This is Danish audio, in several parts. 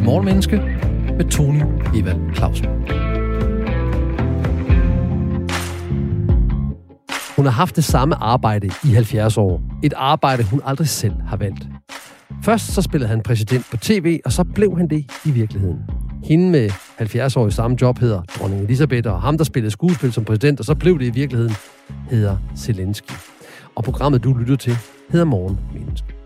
til Morgenmenneske med Tony Evald Clausen. Hun har haft det samme arbejde i 70 år. Et arbejde, hun aldrig selv har valgt. Først så spillede han præsident på tv, og så blev han det i virkeligheden. Hende med 70 år i samme job hedder dronning Elisabeth, og ham, der spillede skuespil som præsident, og så blev det i virkeligheden, hedder Zelensky. Og programmet, du lytter til, hedder Morgen Menneske.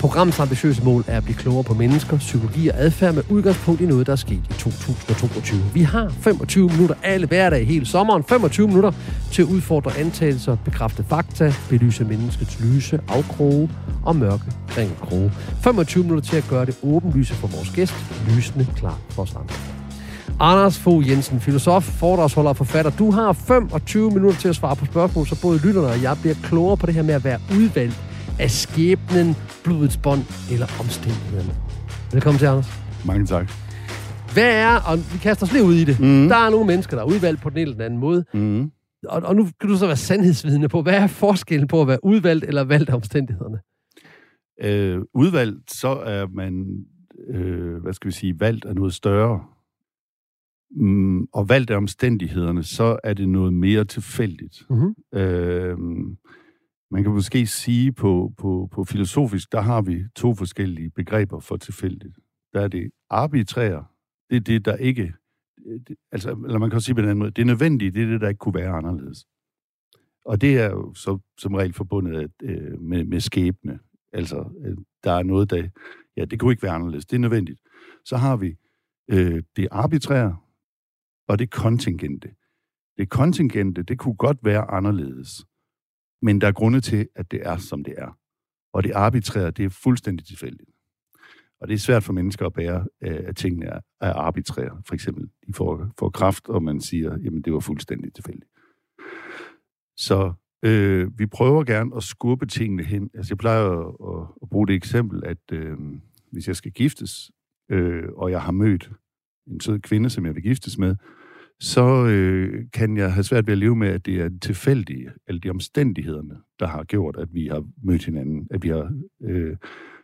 Programmets ambitiøse mål er at blive klogere på mennesker, psykologi og adfærd med udgangspunkt i noget, der er sket i 2022. Vi har 25 minutter alle hverdag hele sommeren. 25 minutter til at udfordre antagelser, bekræfte fakta, belyse menneskets lyse, afkroge og mørke kroge. 25 minutter til at gøre det åbenlyse for vores gæst, lysende klar for os andre. Anders Fogh Jensen, filosof, foredragsholder og forfatter. Du har 25 minutter til at svare på spørgsmål, så både lytterne og jeg bliver klogere på det her med at være udvalgt af skæbnen, blodets bånd eller omstændighederne. Velkommen til, Anders. Mange tak. Hvad er, og vi kaster os lige ud i det, mm. der er nogle mennesker, der er udvalgt på den ene eller anden måde, mm. og, og nu kan du så være sandhedsvidende på, hvad er forskellen på at være udvalgt eller valgt af omstændighederne? Øh, udvalgt, så er man, øh, hvad skal vi sige, valgt af noget større. Mm, og valgt af omstændighederne, så er det noget mere tilfældigt. Mm-hmm. Øh, man kan måske sige på, på, på filosofisk, der har vi to forskellige begreber for tilfældigt. Der er det arbitrære, det er det, der ikke... Det, altså, eller man kan sige på den anden måde, det er nødvendigt, det er det, der ikke kunne være anderledes. Og det er jo så, som regel forbundet øh, med, med skæbne. Altså, øh, der er noget, der... Ja, det kunne ikke være anderledes. Det er nødvendigt. Så har vi øh, det arbitrære og det kontingente. Det kontingente, det kunne godt være anderledes. Men der er grunde til, at det er, som det er. Og det arbitrære, det er fuldstændig tilfældigt. Og det er svært for mennesker at bære, øh, at tingene er, er arbitrære. For eksempel, de får, får kraft, og man siger, jamen det var fuldstændig tilfældigt. Så øh, vi prøver gerne at skubbe tingene hen. Altså jeg plejer at, at, at bruge det eksempel, at øh, hvis jeg skal giftes, øh, og jeg har mødt en sød kvinde, som jeg vil giftes med, så øh, kan jeg have svært ved at leve med, at det er tilfældige, eller de omstændighederne, der har gjort, at vi har mødt hinanden. At vi har, øh,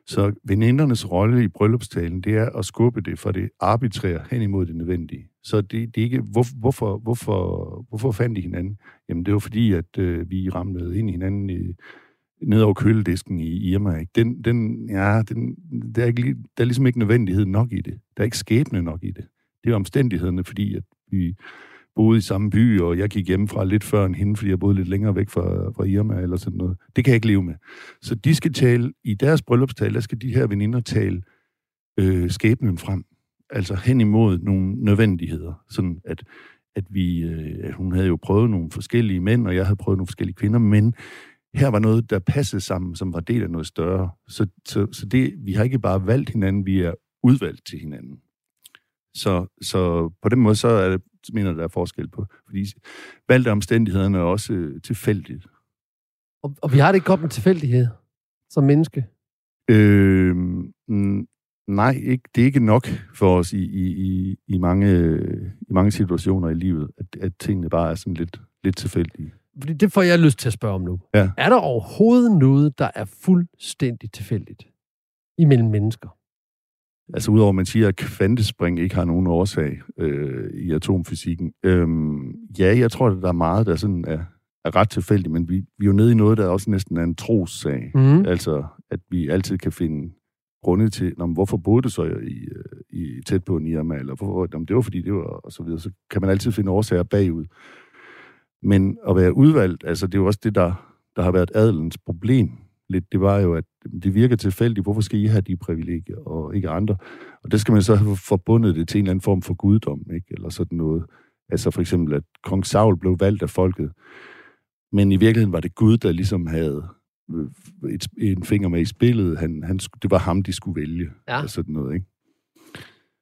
så venindernes rolle i bryllupstalen, det er at skubbe det fra det arbitrære hen imod det nødvendige. Så det, det er ikke, hvor, hvorfor, hvorfor, hvorfor fandt de hinanden? Jamen, det var fordi, at øh, vi ramlede ind i hinanden i, ned over køledisken i Irma. Ikke? Den, den, ja, den, der, er ikke, der er ligesom ikke nødvendighed nok i det. Der er ikke skæbne nok i det. Det er omstændighederne, fordi at vi boede i samme by, og jeg gik hjemmefra lidt før end hende, fordi jeg boede lidt længere væk fra, fra Irma eller sådan noget. Det kan jeg ikke leve med. Så de skal tale, i deres bryllupstal, der skal de her veninder tale øh, skæbnen frem. Altså hen imod nogle nødvendigheder. Sådan at, at vi, øh, hun havde jo prøvet nogle forskellige mænd, og jeg havde prøvet nogle forskellige kvinder, men her var noget, der passede sammen, som var del af noget større. Så, så, så det, vi har ikke bare valgt hinanden, vi er udvalgt til hinanden. Så, så på den måde, så er det, mener der er forskel på. Fordi valgte omstændighederne er også øh, tilfældigt. Og, og vi har det ikke godt med tilfældighed som menneske? Øh, nej, ikke, det er ikke nok for os i, i, i, i, mange, i mange situationer i livet, at, at tingene bare er sådan lidt, lidt tilfældige. Fordi det får jeg lyst til at spørge om nu. Ja. Er der overhovedet noget, der er fuldstændig tilfældigt imellem mennesker? Altså udover at man siger, at kvantespring ikke har nogen årsag øh, i atomfysikken. Øhm, ja, jeg tror, at der er meget, der sådan er, er ret tilfældigt, men vi, vi er jo nede i noget, der også næsten er en trossag. Mm. Altså, at vi altid kan finde grunde til, når, hvorfor boede du så i, i, tæt på Nirma, eller hvorfor, om det var fordi det var, og så videre, så kan man altid finde årsager bagud. Men at være udvalgt, altså det er jo også det, der, der har været adelens problem lidt, det var jo, at det virker tilfældigt. Hvorfor skal I have de privilegier, og ikke andre? Og det skal man så have forbundet det til en eller anden form for guddom, ikke? Eller sådan noget. Altså for eksempel, at kong Saul blev valgt af folket. Men i virkeligheden var det Gud, der ligesom havde øh, et, en finger med i spillet. Han, han, det var ham, de skulle vælge. Ja. Og sådan noget, ikke?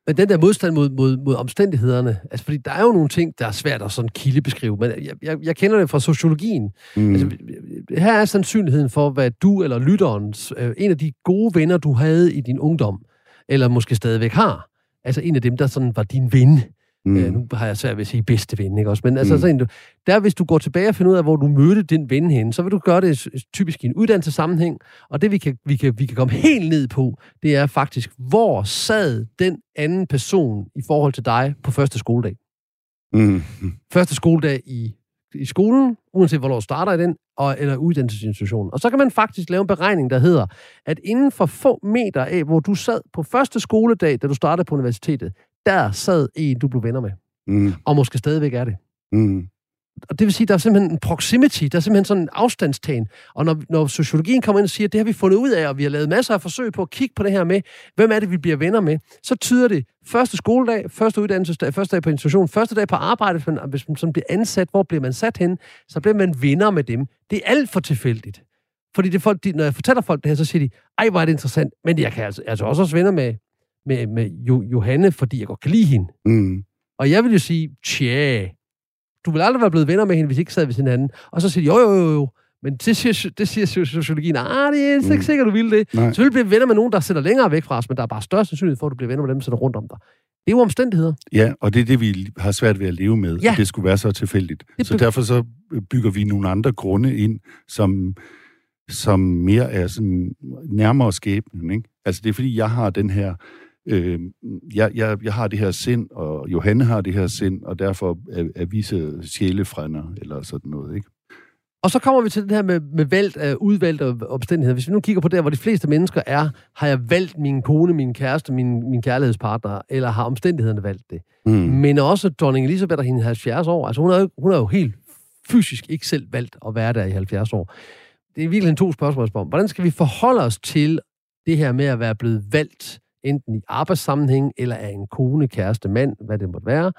Men den der modstand mod, mod, mod omstændighederne, altså fordi der er jo nogle ting, der er svært at sådan kildebeskrive, men jeg, jeg, jeg kender det fra sociologien. Mm. Altså, her er sandsynligheden for, hvad du eller lytteren, øh, en af de gode venner, du havde i din ungdom, eller måske stadigvæk har, altså en af dem, der sådan var din ven, Mm. Øh, nu har jeg svært ved at sige bedste ven, ikke også? Men altså, mm. sådan, du, der hvis du går tilbage og finder ud af, hvor du mødte din ven hen, så vil du gøre det typisk i en uddannelsessammenhæng, og det vi kan, vi, kan, vi kan komme helt ned på, det er faktisk, hvor sad den anden person i forhold til dig på første skoledag? Mm. Første skoledag i, i skolen, uanset hvornår starter i den, og, eller uddannelsesinstitutionen. Og så kan man faktisk lave en beregning, der hedder, at inden for få meter af, hvor du sad på første skoledag, da du startede på universitetet, der sad en, du blev venner med. Mm. Og måske stadigvæk er det. Mm. Og det vil sige, der er simpelthen en proximity, der er simpelthen sådan en afstandstagen. Og når, når sociologien kommer ind og siger, at det har vi fundet ud af, og vi har lavet masser af forsøg på at kigge på det her med, hvem er det, vi bliver venner med, så tyder det første skoledag, første uddannelsesdag, første dag på institution, første dag på arbejde, hvis man, hvis man sådan bliver ansat, hvor bliver man sat hen, så bliver man venner med dem. Det er alt for tilfældigt. Fordi det folk, de, når jeg fortæller folk det her, så siger de, ej, hvor er det interessant, men jeg kan altså, altså også også venner med, med, med jo, Johanne, fordi jeg godt kan lide hende. Mm. Og jeg vil jo sige, tja, du vil aldrig være blevet venner med hende, hvis I ikke sad ved hinanden. Og så siger de, jo, jo, jo, jo. Men det siger, det siger sociologien, ah, det er ikke mm. sikkert, du vil det. Nej. Selvfølgelig bliver venner med nogen, der sidder længere væk fra os, men der er bare større sandsynlighed for, at du bliver venner med dem, der sidder rundt om dig. Det er jo omstændigheder. Ja, og det er det, vi har svært ved at leve med, ja. at det skulle være så tilfældigt. Det så derfor så bygger vi nogle andre grunde ind, som, som mere er sådan nærmere skæbnen. Ikke? Altså det er fordi, jeg har den her øh, jeg, jeg, jeg har det her sind, og Johanne har det her sind, og derfor er, er vi så sjælefrænder, eller sådan noget, ikke? Og så kommer vi til det her med, med valgt, uh, udvalgte omstændigheder. Hvis vi nu kigger på der, hvor de fleste mennesker er, har jeg valgt min kone, min kæreste, min, min kærlighedspartner, eller har omstændighederne valgt det? Mm. Men også dronning Elisabeth og hende 70 år. Altså hun er, jo, hun er jo helt fysisk ikke selv valgt at være der i 70 år. Det er virkelig to spørgsmål. Hvordan skal vi forholde os til det her med at være blevet valgt enten i arbejdssammenhæng, eller af en kone, kæreste, mand, hvad det måtte være.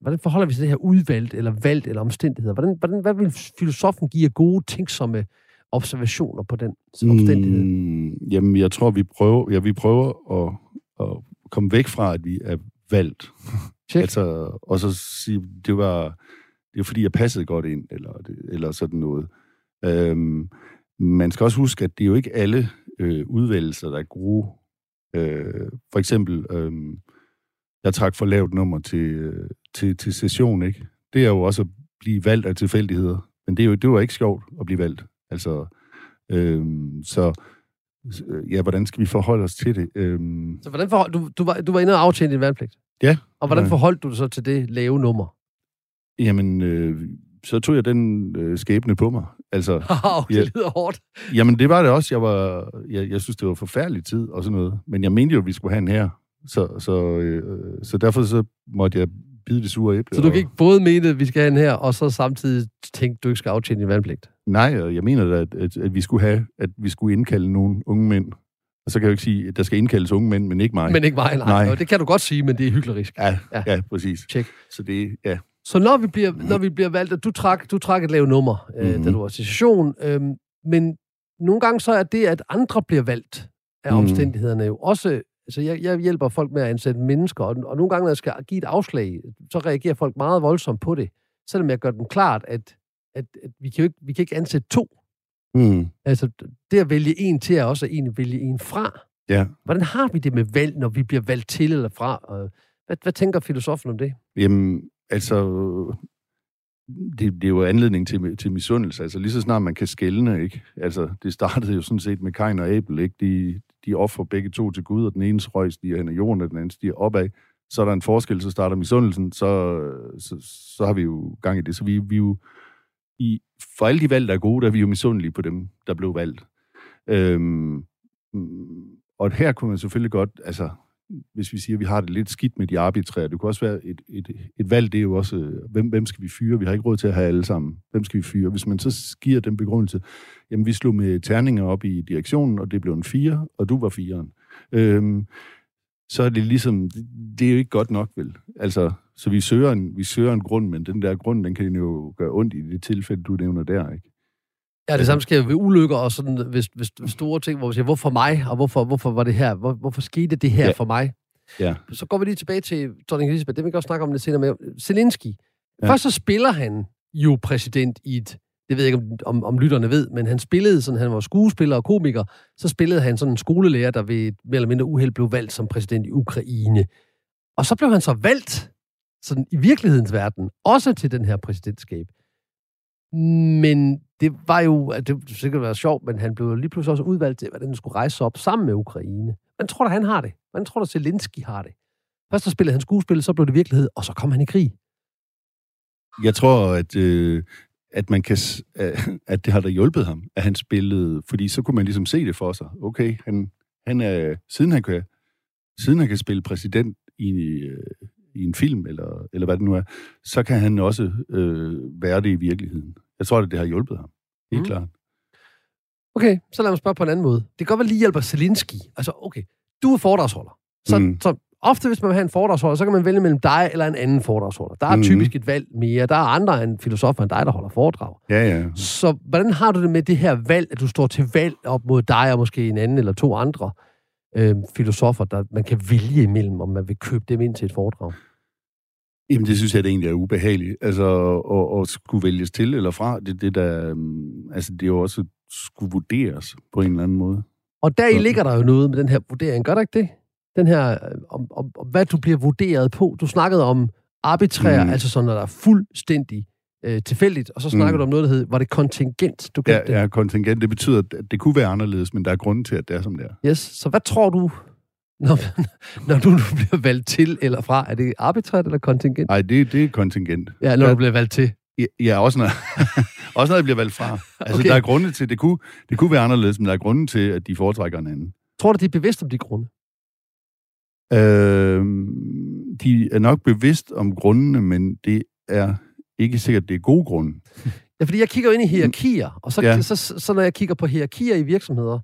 Hvordan forholder vi sig til det her udvalgt, eller valgt, eller omstændigheder? Hvordan, hvordan, hvad vil filosofen give af gode, tænksomme observationer på den omstændighed? Mm, jamen, jeg tror, vi prøver, ja, vi prøver at, at komme væk fra, at vi er valgt. Check. altså, og så sige, det var, det var fordi, jeg passede godt ind, eller, eller sådan noget. Øhm, man skal også huske, at det er jo ikke alle øh, udvælgelser, der er gode. Øh, for eksempel, øh, jeg trak for lavt nummer til, øh, til, til session, ikke? Det er jo også at blive valgt af tilfældigheder. Men det, er jo, det var ikke sjovt at blive valgt. Altså, øh, så ja, hvordan skal vi forholde os til det? Øh, så hvordan forhold, du, du, var, du var inde og aftjene din valgpligt? Ja. Og hvordan ja. forholdt du dig så til det lave nummer? Jamen, øh, så tog jeg den øh, skæbne på mig. Altså, oh, det lyder hårdt. Jamen, det var det også. Jeg, var, jeg, jeg synes, det var forfærdelig tid og sådan noget. Men jeg mente jo, at vi skulle have en her. Så, så, øh, så derfor så måtte jeg bide det sure æble. Så du kan ikke både mene, at vi skal have en her, og så samtidig tænke, at du ikke skal aftjene din vandpligt? Nej, jeg mener at, at, at, vi skulle have, at vi skulle indkalde nogle unge mænd. Og så kan jeg jo ikke sige, at der skal indkaldes unge mænd, men ikke mig. Men ikke mig, nej. nej. det kan du godt sige, men det er hyklerisk. Ja, ja. ja præcis. Check. Så det, ja. Så når vi bliver, når vi bliver valgt, at du trak, du trak et lavt nummer, øh, mm-hmm. da du var session, øh, men nogle gange så er det, at andre bliver valgt af mm. omstændighederne jo også... Altså, jeg, jeg hjælper folk med at ansætte mennesker, og, og nogle gange, når jeg skal give et afslag, så reagerer folk meget voldsomt på det. Selvom jeg gør dem klart, at, at, at vi, kan jo ikke, vi kan ikke ansætte to. Mm. Altså, det at vælge en til, er også at en vælge en fra. Ja. Hvordan har vi det med valg, når vi bliver valgt til eller fra? Hvad, hvad tænker filosofen om det? Jamen, altså, det, det er jo anledning til, til misundelse. Altså lige så snart man kan skælne, ikke? Altså, det startede jo sådan set med Kain og Abel, ikke? De, de offer begge to til Gud, og den ene røg stiger hen ad jorden, og den anden stiger opad. Så er der en forskel, så starter misundelsen, så, så, så har vi jo gang i det. Så vi, vi jo, i, for alle de valg, der er gode, der er vi jo misundelige på dem, der blev valgt. Øhm, og her kunne man selvfølgelig godt, altså, hvis vi siger, at vi har det lidt skidt med de arbitrære. Det kunne også være et, et, et valg, det er jo også, øh, hvem, hvem skal vi fyre? Vi har ikke råd til at have alle sammen. Hvem skal vi fyre? Hvis man så giver den begrundelse, jamen vi slog med terninger op i direktionen, og det blev en fire, og du var firen. Øhm, så er det ligesom, det er jo ikke godt nok, vel? Altså, så vi søger, en, vi søger en grund, men den der grund, den kan jo gøre ondt i det tilfælde, du nævner der, ikke? Ja, det samme sker ved ulykker og sådan, hvis, hvis, hvis store ting, hvor vi siger, hvorfor mig, og hvorfor, hvorfor var det her, hvor, hvorfor skete det her ja. for mig? Ja. Så går vi lige tilbage til dronning Elisabeth, det vil vi også snakke om lidt senere med. Zelensky. Ja. Først så spiller han jo præsident i et, det ved jeg ikke, om, om, om lytterne ved, men han spillede sådan, han var skuespiller og komiker, så spillede han sådan en skolelærer, der ved mere eller mindre uheld blev valgt som præsident i Ukraine. Og så blev han så valgt, sådan i virkelighedens verden, også til den her præsidentskab. Men det var jo, det ville sikkert være sjovt, men han blev lige pludselig også udvalgt til, hvordan han skulle rejse op sammen med Ukraine. Hvordan tror du, han har det? Hvordan tror du, Zelensky har det? Først så spillede han skuespil, så blev det virkelighed, og så kom han i krig. Jeg tror, at, øh, at, man kan, at det har da hjulpet ham, at han spillede, fordi så kunne man ligesom se det for sig. Okay, han, han er, siden han kan, siden han kan spille præsident i, øh, i en film, eller, eller hvad det nu er, så kan han også øh, være det i virkeligheden. Jeg tror, at det har hjulpet ham. Helt Mm. klart. Okay, så lad mig spørge på en anden måde. Det kan godt være lige hjælper Zelensky. Altså, okay, du er foredragsholder. Så, mm. Så ofte, hvis man vil have en foredragsholder, så kan man vælge mellem dig eller en anden foredragsholder. Der er mm. Typisk et valg mere. Der er andre end filosofer end dig, der holder foredrag. Ja, ja. Så hvordan har du det med det her valg, at du står til valg op mod dig og måske en anden eller to andre øh, filosofer, der man kan vælge imellem, om man vil købe dem ind til et foredrag? Jamen, det synes jeg det egentlig er ubehageligt. Altså, at, at skulle vælges til eller fra, det, det der, øhm, altså, det er jo også skulle vurderes på en eller anden måde. Og deri Så- ligger der jo noget med den her vurdering. Gør der ikke det? Den her, øh, om, om, om hvad du bliver vurderet på. Du snakkede om arbitrær, mm. Altså sådan noget, der er fuldstændig øh, tilfældigt. Og så snakker mm. Du om noget, der hed, var det kontingent, du kaldte Ja, det? ja, kontingent, det betyder, at det kunne være anderledes, men der er grund til, at det er, som det er. Yes. Så hvad tror du, når, når du nu bliver valgt til eller fra? Er det arbitrært eller kontingent? Nej, det, det er kontingent. Ja, når Ja. du bliver valgt til. Ja, Ja, også når, også når jeg bliver valgt fra. Altså, Okay. der er grunde til, det kunne, det kunne være anderledes, men der er grunde til, at de foretrækker en anden. Tror du, de er bevidst om de grunde? Øh, de er nok bevidst om grundene, men det er ikke sikkert, det er gode grunde. Ja, fordi jeg kigger jo ind i hierarkier, og så. Ja. så, så, så når jeg kigger på hierarkier i virksomheder,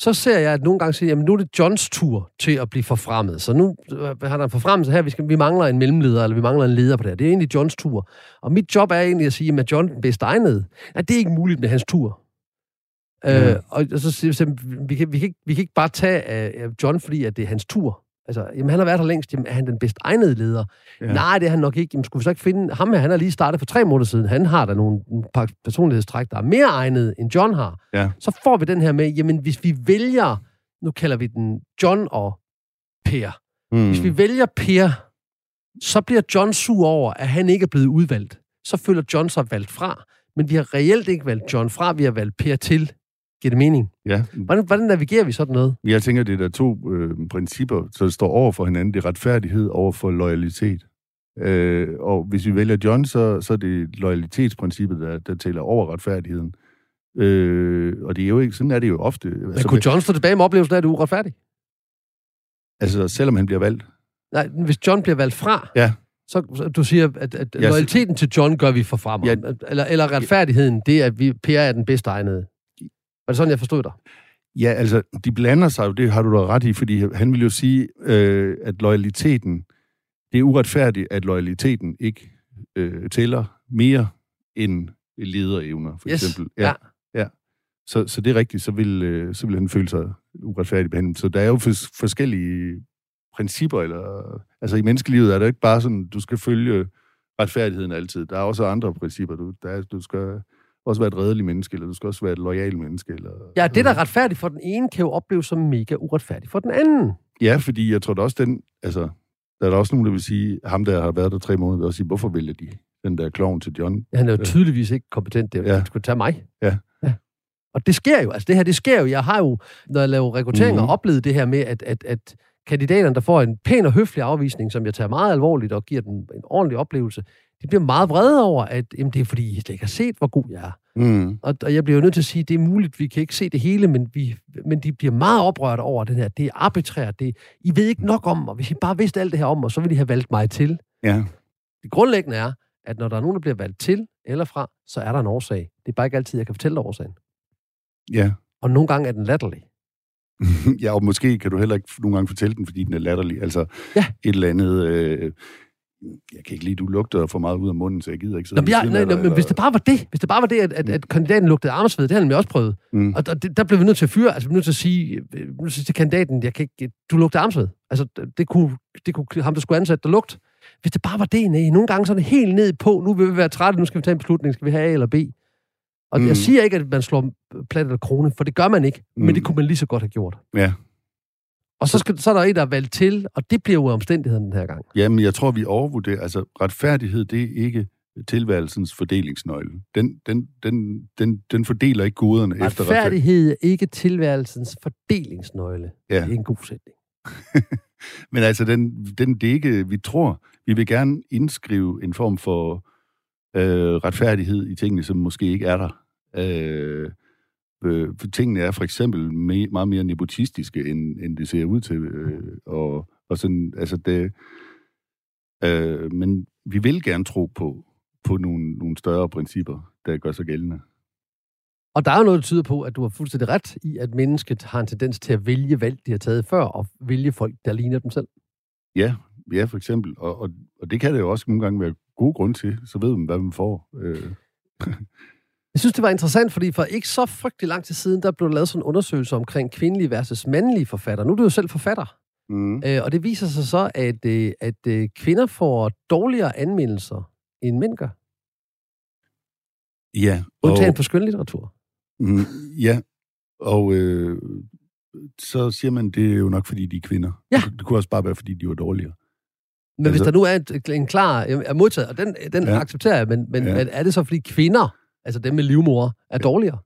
så ser jeg, at nogle gange siger, jamen nu er det Johns tur til at blive forfremmet. Så nu øh, har der en forfremmelse her, vi, skal, vi mangler en mellemleder, eller vi mangler en leder på det her. Det er egentlig Johns tur. Og mit job er egentlig at sige, at John den bedste egnede. Ja, det er ikke muligt med hans tur. Ja. Øh, og så siger jeg, vi kan, vi, kan ikke, vi kan ikke bare tage af John, fordi at det er hans tur. Altså, jamen, han har været her længst. Jamen, er han den bedst egnede leder? Ja. Nej, det er han nok ikke. Jamen, skulle vi så ikke finde... Ham her, han har lige startet for tre måneder siden. Han har da nogle personlighedstræk, der er mere egnede, end John har. Ja. Så får vi den her med, jamen, hvis vi vælger... Nu kalder vi den John og Per. Mm. Hvis vi vælger Per, så bliver John sur over, at han ikke er blevet udvalgt. Så føler John sig valgt fra. Men vi har reelt ikke valgt John fra, vi har valgt Per til. Giver det mening? Ja, Hvordan, hvordan navigerer vi sådan noget? jeg tænker, det er der to øh, principper, så står over for hinanden. Det er retfærdighed over for loyalitet. Øh, og hvis vi vælger John, så, så er det loyalitetsprincippet, der, der tæller over retfærdigheden. Øh, og det er jo ikke, sådan er det jo ofte. Men Altså, kunne John stå tilbage med oplevelsen af, at det er uretfærdigt? altså, selvom han bliver valgt. Nej, hvis John bliver valgt fra, Ja. så, så du siger, at, at Ja, loyaliteten til John gør vi for fremad. Ja. Eller, eller retfærdigheden, det er, at vi, Per er den bedste egnede. Var det sådan, jeg forstod dig? Ja, altså, de blander sig jo, det har du da ret i, fordi han vil jo sige, øh, at loyaliteten, det er uretfærdigt, at loyaliteten ikke øh, tæller mere end lederevner, for Yes. eksempel. Ja. ja. Så, så det er rigtigt, så vil, øh, så vil han føle sig uretfærdigt behandlet. Så der er jo fors- forskellige principper, eller, altså i menneskelivet er det ikke bare sådan, du skal følge retfærdigheden altid. Der er også andre principper. Du, der er, du skal også være et redeligt menneske, eller du skal også være et lojalt menneske. Eller, Ja, det, der er retfærdigt for den ene, kan jo opleves som mega uretfærdigt for den anden. Ja, fordi jeg tror da også, den, altså, der er der også nogen, der vil sige, ham der har været der tre måneder, vil også sige, hvorfor vælger de den der klovn til John? Han er jo Ja. tydeligvis ikke kompetent. Det Ja. ja. skulle tage mig. Ja. ja. Og det sker jo. Altså, det her, det sker jo. Jeg har jo, når jeg laver rekrutteringer, Mhm. mm-hmm. oplevet det her med, at, at, at kandidaterne, der får en pæn og høflig afvisning, som jeg tager meget alvorligt og giver den en ordentlig oplevelse, de bliver meget vrede over, at jamen, det er fordi, I slet ikke har set, hvor god jeg er. Mm. Og, og jeg bliver jo nødt til at sige, at det er muligt, vi kan ikke se det hele, men, vi, men de bliver meget oprørte over den her. Det er arbitrært. Det, I ved ikke nok om, og hvis I bare vidste alt det her om, og så ville I have valgt mig til. Ja. Det grundlæggende er, at når der er nogen, der bliver valgt til eller fra, så er der en årsag. Det er bare ikke altid, jeg kan fortælle dig årsagen. Ja. Og nogle gange er den latterlig. ja, og måske kan du heller ikke nogle gange fortælle den, fordi den er latterlig. Altså Ja. et eller andet... Øh, jeg kan ikke lide, du lugter for meget ud af munden, så jeg gider ikke sidde Nå, jeg, nej, nej, men hvis det bare var det, hvis det bare var det, at, at, at kandidaten lugtede armsved, det har han nemlig også prøvet. Mm. Og der, det- der blev vi nødt til at fyre, altså vi nødt til at sige, øh, vi nødt til til kandidaten, jeg kan ikke, du lugter armsved. Altså det kunne, det kunne ham, der skulle ansætte, der lugt. Hvis det bare var det, nej, nogle gange så er det helt ned på, nu vil vi være trætte, nu skal vi tage en beslutning, skal vi have A eller B? Og mm. Mm. jeg siger ikke, at man slår plat eller krone, for det gør man ikke, mm. men Mm. det kunne man lige så godt have gjort. Ja. Og så, skal, så er der en, der er valgt til, og det bliver jo omstændigheden den her gang. Jamen, jeg tror, vi overvurderer... Altså, retfærdighed, det er ikke tilværelsens fordelingsnøgle. Den, den, den, den, den fordeler ikke goderne efter retfærdighed. Retfærdighed er ikke tilværelsens fordelingsnøgle. Ja. Det er en god sætning. Men altså, den, den, det er ikke... Vi tror, vi vil gerne indskrive en form for øh, retfærdighed i tingene, som måske ikke er der. Øh, øh, tingene er for eksempel me, meget mere nepotistiske, end, end det ser ud til. Øh, og, og sådan, altså det, øh, men vi vil gerne tro på, på nogle, nogle større principper, der gør sig gældende. Og der er jo noget, der tyder på, at du har fuldstændig ret i, at mennesket har en tendens til at vælge valg, de har taget før, og vælge folk, der ligner dem selv. Ja, ja for eksempel. Og, og, og det kan det jo også nogle gange være gode grund til. Så ved man, hvad man får. Øh. Jeg synes, det var interessant, fordi for ikke så frygtelig lang tid siden, der blev lavet sådan en undersøgelse omkring kvindelige versus mandlige forfatter. Nu er du jo selv forfatter. Mm. Øh, og det viser sig så, at, øh, at øh, kvinder får dårligere anmeldelser, end mænd gør. Ja. Og... Undtagen på skønlitteratur. Mm, ja, og øh, så siger man, det er jo nok, fordi de er kvinder. Ja. Det, kunne også bare være, fordi de var dårligere. Men altså, hvis der nu er en, en klar er modtaget, og den, den ja. accepterer jeg, men, men, ja. men er det så, fordi kvinder altså dem med livmor, er dårligere?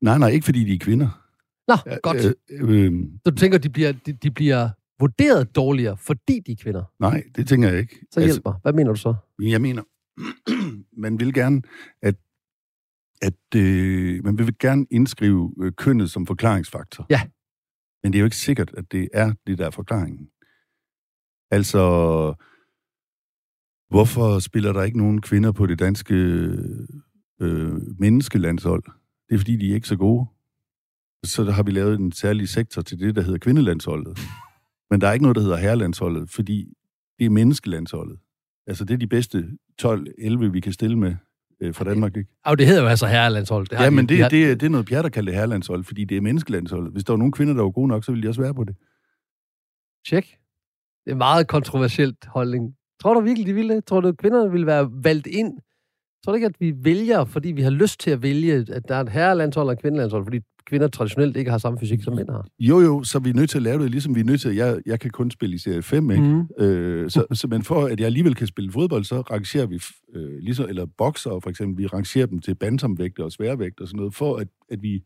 Nej, nej, ikke fordi de er kvinder. Nå, ja, godt. Øh, øh, så du tænker, de bliver, de, de bliver vurderet dårligere, fordi de er kvinder? Nej, det tænker jeg ikke. Så hjælp altså, mig. Hvad mener du så? Jeg mener, man vil gerne, at, at øh, man vil gerne indskrive øh, kønnet som forklaringsfaktor. Ja. Men det er jo ikke sikkert, at det er det, der er forklaringen. Altså, hvorfor spiller der ikke nogen kvinder på det danske øh, menneskelandshold. Det er fordi, de er ikke så gode. Så der har vi lavet en særlig sektor til det, der hedder kvindelandsholdet. Men der er ikke noget, der hedder herrelandsholdet, fordi det er menneskelandsholdet. Altså, det er de bedste 12-11, vi kan stille med øh, fra Danmark, ikke? Og det hedder jo altså herrelandshold. Det ja, men det, det, det er noget der kalder det herrelandshold, fordi det er menneskelandsholdet. Hvis der var nogle kvinder, der var gode nok, så ville de også være på det. Tjek. Det er meget kontroversielt holdning. Tror du virkelig, de ville Tror du, at kvinderne ville være valgt ind Tror du ikke, at vi vælger, fordi vi har lyst til at vælge, at der er et herrelandshold og et kvindelandshold, fordi kvinder traditionelt ikke har samme fysik, som mænd har? Jo, jo, så vi er nødt til at lave det, ligesom vi er nødt til, jeg, jeg kan kun spille i serie 5, ikke? Mm. Øh, så, så, men for at jeg alligevel kan spille fodbold, så rangerer vi, øh, ligesom, eller bokser for eksempel, vi rangerer dem til bantamvægt og sværvægt og sådan noget, for at, at, vi,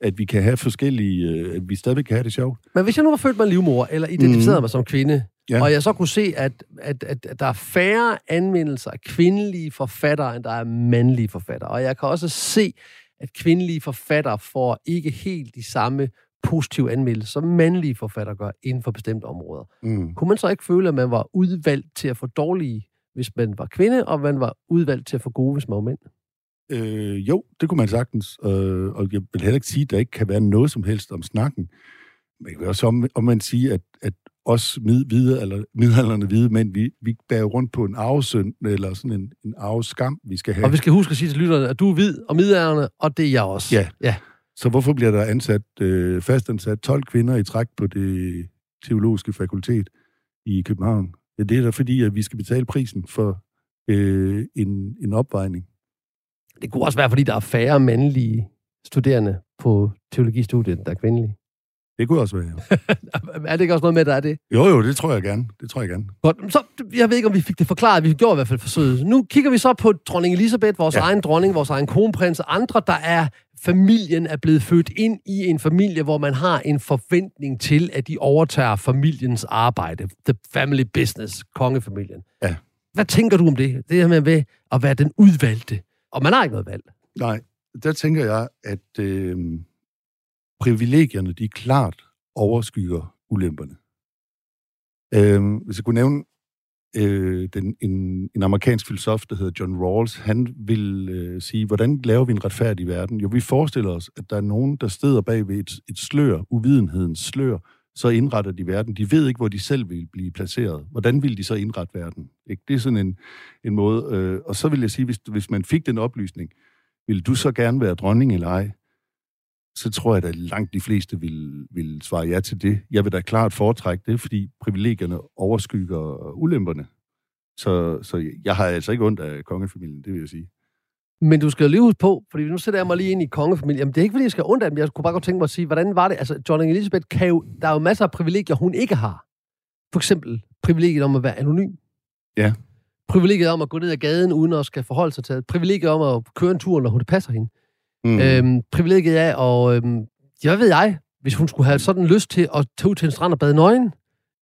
at vi kan have forskellige, øh, at vi stadigvæk kan have det sjovt. Men hvis jeg nu var født med livmor, eller identificerede mm. mig som kvinde, Ja. Og jeg så kunne se, at, at, at, at der er færre anmeldelser af kvindelige forfattere, end der er mandlige forfattere. Og jeg kan også se, at kvindelige forfattere får ikke helt de samme positive anmeldelser, som mandlige forfattere gør inden for bestemte områder. Mm. Kunne man så ikke føle, at man var udvalgt til at få dårlige, hvis man var kvinde, og man var udvalgt til at få gode, hvis man var mænd? Øh, jo, det kunne man sagtens. Øh, og jeg vil heller ikke sige, at der ikke kan være noget som helst om snakken. Men jeg vil også om, om man sige, at, at os mid, hvide, eller midalderne hvide mænd, vi, vi bærer rundt på en arvesynd, eller sådan en, en arveskam, vi skal have. Og vi skal huske at sige til lytterne, at du er hvid og midalderne, og det er jeg også. Ja. ja. Så hvorfor bliver der ansat, øh, fastansat 12 kvinder i træk på det teologiske fakultet i København? Ja, det er da fordi, at vi skal betale prisen for øh, en, en opvejning. Det kunne også være, fordi der er færre mandlige studerende på teologistudiet, der er kvindelige. Det kunne også være, ja. er det ikke også noget med, der er det? Jo, jo, det tror jeg gerne. Det tror jeg gerne. Godt, så jeg ved ikke, om vi fik det forklaret. Vi gjorde i hvert fald forsøget. Nu kigger vi så på dronning Elisabeth, vores ja. egen dronning, vores egen kronprins og andre, der er familien er blevet født ind i en familie, hvor man har en forventning til, at de overtager familiens arbejde. The family business, kongefamilien. Ja. Hvad tænker du om det? Det her med at være den udvalgte. Og man har ikke noget valg. Nej, der tænker jeg, at... Øh privilegierne, de klart overskygger ulemperne. Øh, hvis jeg kunne nævne øh, den, en, en amerikansk filosof, der hedder John Rawls, han vil øh, sige, hvordan laver vi en retfærdig verden? Jo, vi forestiller os, at der er nogen, der steder bag ved et, et slør, uvidenhedens slør, så indretter de verden. De ved ikke, hvor de selv vil blive placeret. Hvordan vil de så indrette verden? Ikke? Det er sådan en, en måde. Øh, og så vil jeg sige, hvis, hvis man fik den oplysning, vil du så gerne være dronning eller ej? Så tror jeg, at langt de fleste vil, vil svare ja til det. Jeg vil da klart foretrække det, fordi privilegierne overskygger ulemperne. Så, så jeg har altså ikke ondt af kongefamilien, det vil jeg sige. Men du skal jo lige huske på, fordi nu sætter jeg mig lige ind i kongefamilien. Jamen, det er ikke, fordi jeg skal undre dem. Jeg kunne bare godt tænke mig at sige, hvordan var det? Altså, Dronning Elizabeth kan jo... Der er jo masser af privilegier, hun ikke har. For eksempel privilegiet om at være anonym. Ja. Privilegiet om at gå ned ad gaden, uden at skal forholde sig til det. Privilegiet om at køre en tur, når hun det passer hende. Mm. Øhm, privilegiet af, og øhm, jeg ved jeg, hvis hun skulle have sådan lyst til at tage ud til en strand og bade nøgen,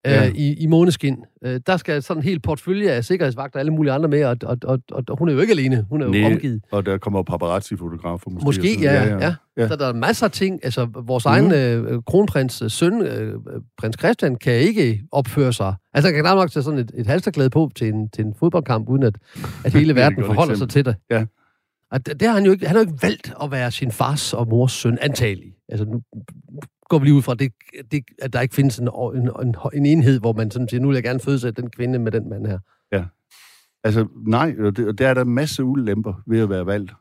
øh, Ja. i, i måneskin. Øh, der skal sådan en hel portfølje af sikkerhedsvagter og alle mulige andre med, og, og, og, og, og hun er jo ikke alene. Hun er jo Nej. omgivet. Og der kommer paparazzi-fotografer måske. Måske, ja, ja. ja. Ja. Så der er masser af ting. Altså, vores mm. egen øh, kronprins øh, søn, øh, prins Christian, kan ikke opføre sig. Altså, han kan knap nok tage sådan et, et halsterklæde på til en, til en fodboldkamp, uden at, at hele er verden forholder sig til eksempel. det. Ja. Og det, det har han jo ikke, han har jo ikke valgt at være sin fars og mors søn, antagelig. Altså, nu går vi lige ud fra, det, det, at der ikke findes en, en, en, en enhed, hvor man sådan siger, nu vil jeg gerne fødselsætte den kvinde med den mand her. Altså, nej, og det, og der er der masser af ulemper ved at være valgt.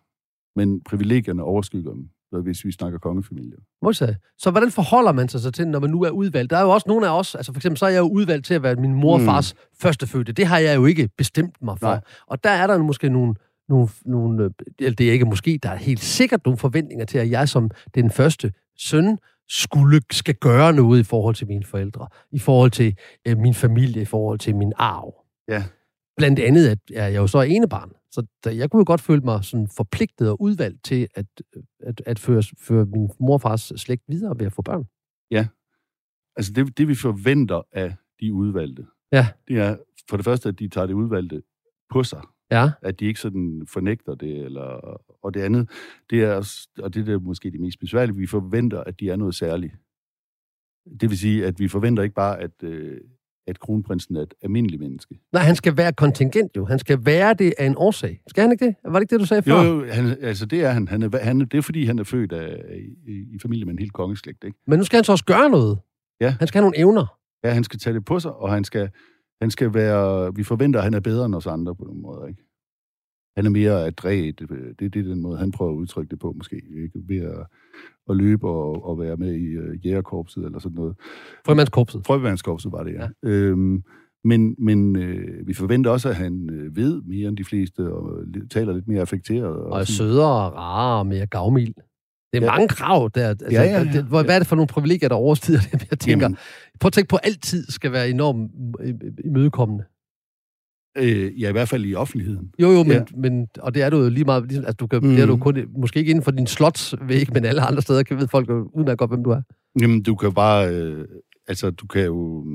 Men privilegierne overskygger dem, hvis vi snakker kongefamilie. Modsat. Så hvordan forholder man sig så til, når man nu er udvalgt? Der er jo også nogle af os, altså for eksempel så er jeg jo udvalgt til at være min mor og Mm. fars mm. førstefødte. Det har jeg jo ikke bestemt mig for. Nej. Og der er der måske nogle, nogle, nogle øh, eller det er ikke måske, der er helt sikkert nogle forventninger til, at jeg som den første søn skulle, skal gøre noget i forhold til mine forældre, i forhold til øh, min familie, i forhold til min arv. Ja. Blandt andet at er jeg jo så enebarn. Så der, jeg kunne jo godt føle mig sådan forpligtet og udvalgt til at, at, at føre, føre min morfars slægt videre ved at få børn. Altså, det, det vi forventer af de udvalgte, Ja. det er for det første, at de tager det udvalgte på sig. Ja. At de ikke sådan fornægter det, eller, og det andet, det er, også- og det er måske det mest besværlige, vi forventer, at de er noget særligt. Det vil sige, at vi forventer ikke bare, at, øh, at kronprinsen er et almindeligt menneske. Nej, han skal være kontingent jo. Han skal være det af en årsag. Skal han ikke det? Var det ikke det, du sagde før? Jo, jo, han, altså det er han. han, er, han det er fordi, han er født af, i, i familie med en helt kongeslægt, ikke? Men nu skal han så også gøre noget. Ja. Han skal have nogle evner. Ja, han skal tage det på sig, og han skal, han skal være... Vi forventer, at han er bedre end os andre på den måde, ikke? Han er mere adræt. Det, det er den måde, han prøver at udtrykke det på, måske. Ikke? Ved at, at løbe og, og være med i uh, jægerkorpset eller sådan noget. Frømandskorpset. Frøvandskorpset var det, ja. Ja. Øhm, men men øh, vi forventer også, at han øh, ved mere end de fleste, og taler lidt mere affekteret. Og er sådan- sødere, rarere og mere gavmild. Det er Ja. mange krav der. Altså, Ja, ja, ja. Det, hvor, hvad er det for nogle privilegier, der overstiger det? Jeg tænker, Jamen, prøv at tænke på, at altid skal være enormt øh, imødekommende. øh, ja, i hvert fald i offentligheden. Jo, jo, men, Ja. men, og det er du jo lige meget, ligesom, altså, du kan, Mm. mm. det er du kun, måske ikke inden for din slotsvæg, men alle andre steder kan ved folk jo udmærket godt, hvem du er. Jamen, du kan bare... Øh, altså, du kan jo...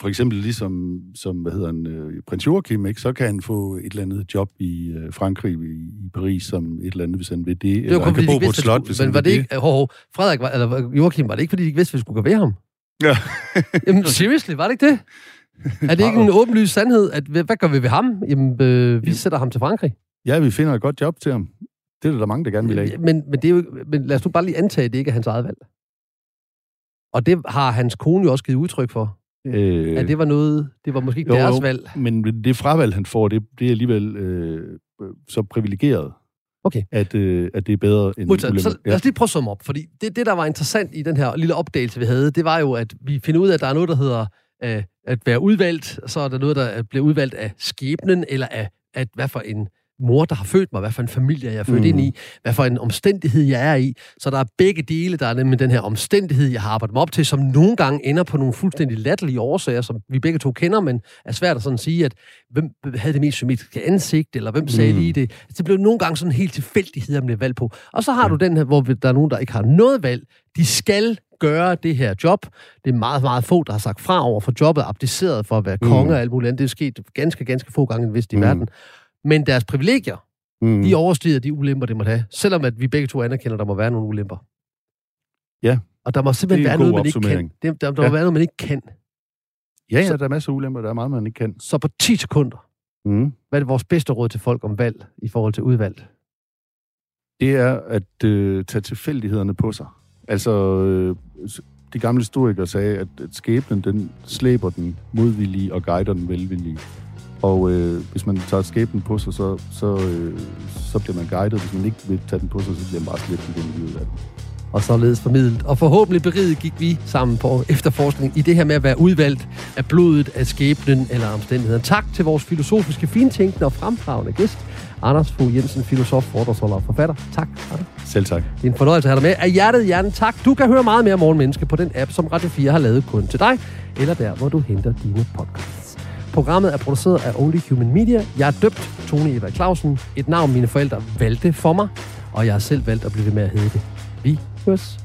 For eksempel ligesom, som, hvad hedder han, øh, prins Joachim, ikke? så kan han få et eller andet job i øh, Frankrig, i, i Paris, som et eller andet, hvis han vil det. Det eller var han kun, fordi kan bo på et vidste, slot, at hvis skulle, han men var det ikke, hov, hov, Frederik, var, eller Joachim, var det ikke, fordi de ikke vidste, at vi skulle gå ved ham? Ja. Jamen, seriously, var det ikke det? Er det ikke en åbenlyst sandhed, at hvad gør vi ved ham? Jamen, øh, vi sætter ham til Frankrig. Ja, vi finder et godt job til ham. Det er der, der mange, der gerne vil have. Men, men, det er jo, men lad os nu bare lige antage, at det ikke er hans eget valg. Og det har hans kone jo også givet udtryk for. Øh, At det var noget, det var måske ikke jo, deres valg. Men det fravalg, han får, det, det er alligevel øh, så privilegeret, Okay. at, øh, at det er bedre end Modtaget. ulemper. Så lad os lige prøve at summe op, fordi det, det, der var interessant i den her lille opdagelse, vi havde, det var jo, at vi finder ud af, at der er noget, der hedder øh, at være udvalgt, så er der noget, der bliver udvalgt af skæbnen, eller af, at hvad for en mor, der har født mig, hvad for en familie, jeg er født Mm. mm. ind i, hvad for en omstændighed, jeg er i. Så der er begge dele, der er nemlig den her omstændighed, jeg har arbejdet mig op til, som nogle gange ender på nogle fuldstændig latterlige årsager, som vi begge to kender, men er svært at sådan sige, at hvem havde det mest symmetriske ansigt, eller hvem sagde Mm. lige det. Altså, det blev nogle gange sådan helt tilfældighed, om det er valg på. Og så har du den her, hvor der er nogen, der ikke har noget valg. De skal gøre det her job. Det er meget, meget få, der har sagt fra over for jobbet, abdiceret for at være konge Mm. og alt muligt andet. Det er sket ganske, ganske få gange vist i Mm. verden. Men deres privilegier, Mm. de overstiger de ulemper, det må have. Selvom at vi begge to anerkender, at der må være nogle ulemper. Ja. Og der må simpelthen være noget, man ikke kan. Det, der, der Ja. må være noget, man ikke kan. Ja, ja, Så- der er masser af ulemper. Der er meget, man ikke kan. Så på 10 sekunder, Mm. hvad er det vores bedste råd til folk om valg i forhold til udvalg? det er at øh, tage tilfældighederne på sig. Altså, øh, de gamle historikere sagde, at, at skæbnen, den slæber den modvillige og guider den velvillige. Og øh, hvis man tager skæbnen på sig, så, så, øh, så bliver man guidet. Hvis man ikke vil tage den på sig, så bliver man bare slæbt igen i livet af den. og således formidlet. Og forhåbentlig beriget gik vi sammen på efterforskning i det her med at være udvalgt af blodet, af skæbnen eller omstændigheden. Tak til vores filosofiske, fintænkende og fremragende gæst, Anders Fogh Jensen, filosof, foredragsholder og forfatter. Tak, Anders. Selv tak. Det er en fornøjelse at have dig med. Af hjertet, hjernen, tak. Du kan høre meget mere Morgenmenneske på den app, som Radio 4 har lavet kun til dig, eller der, hvor du henter dine podcasts. Programmet er produceret af Only Human Media. Jeg er døbt Tony Eva Clausen. Et navn, mine forældre valgte for mig, og jeg har selv valgt at blive ved med at hedde det. Vi høres.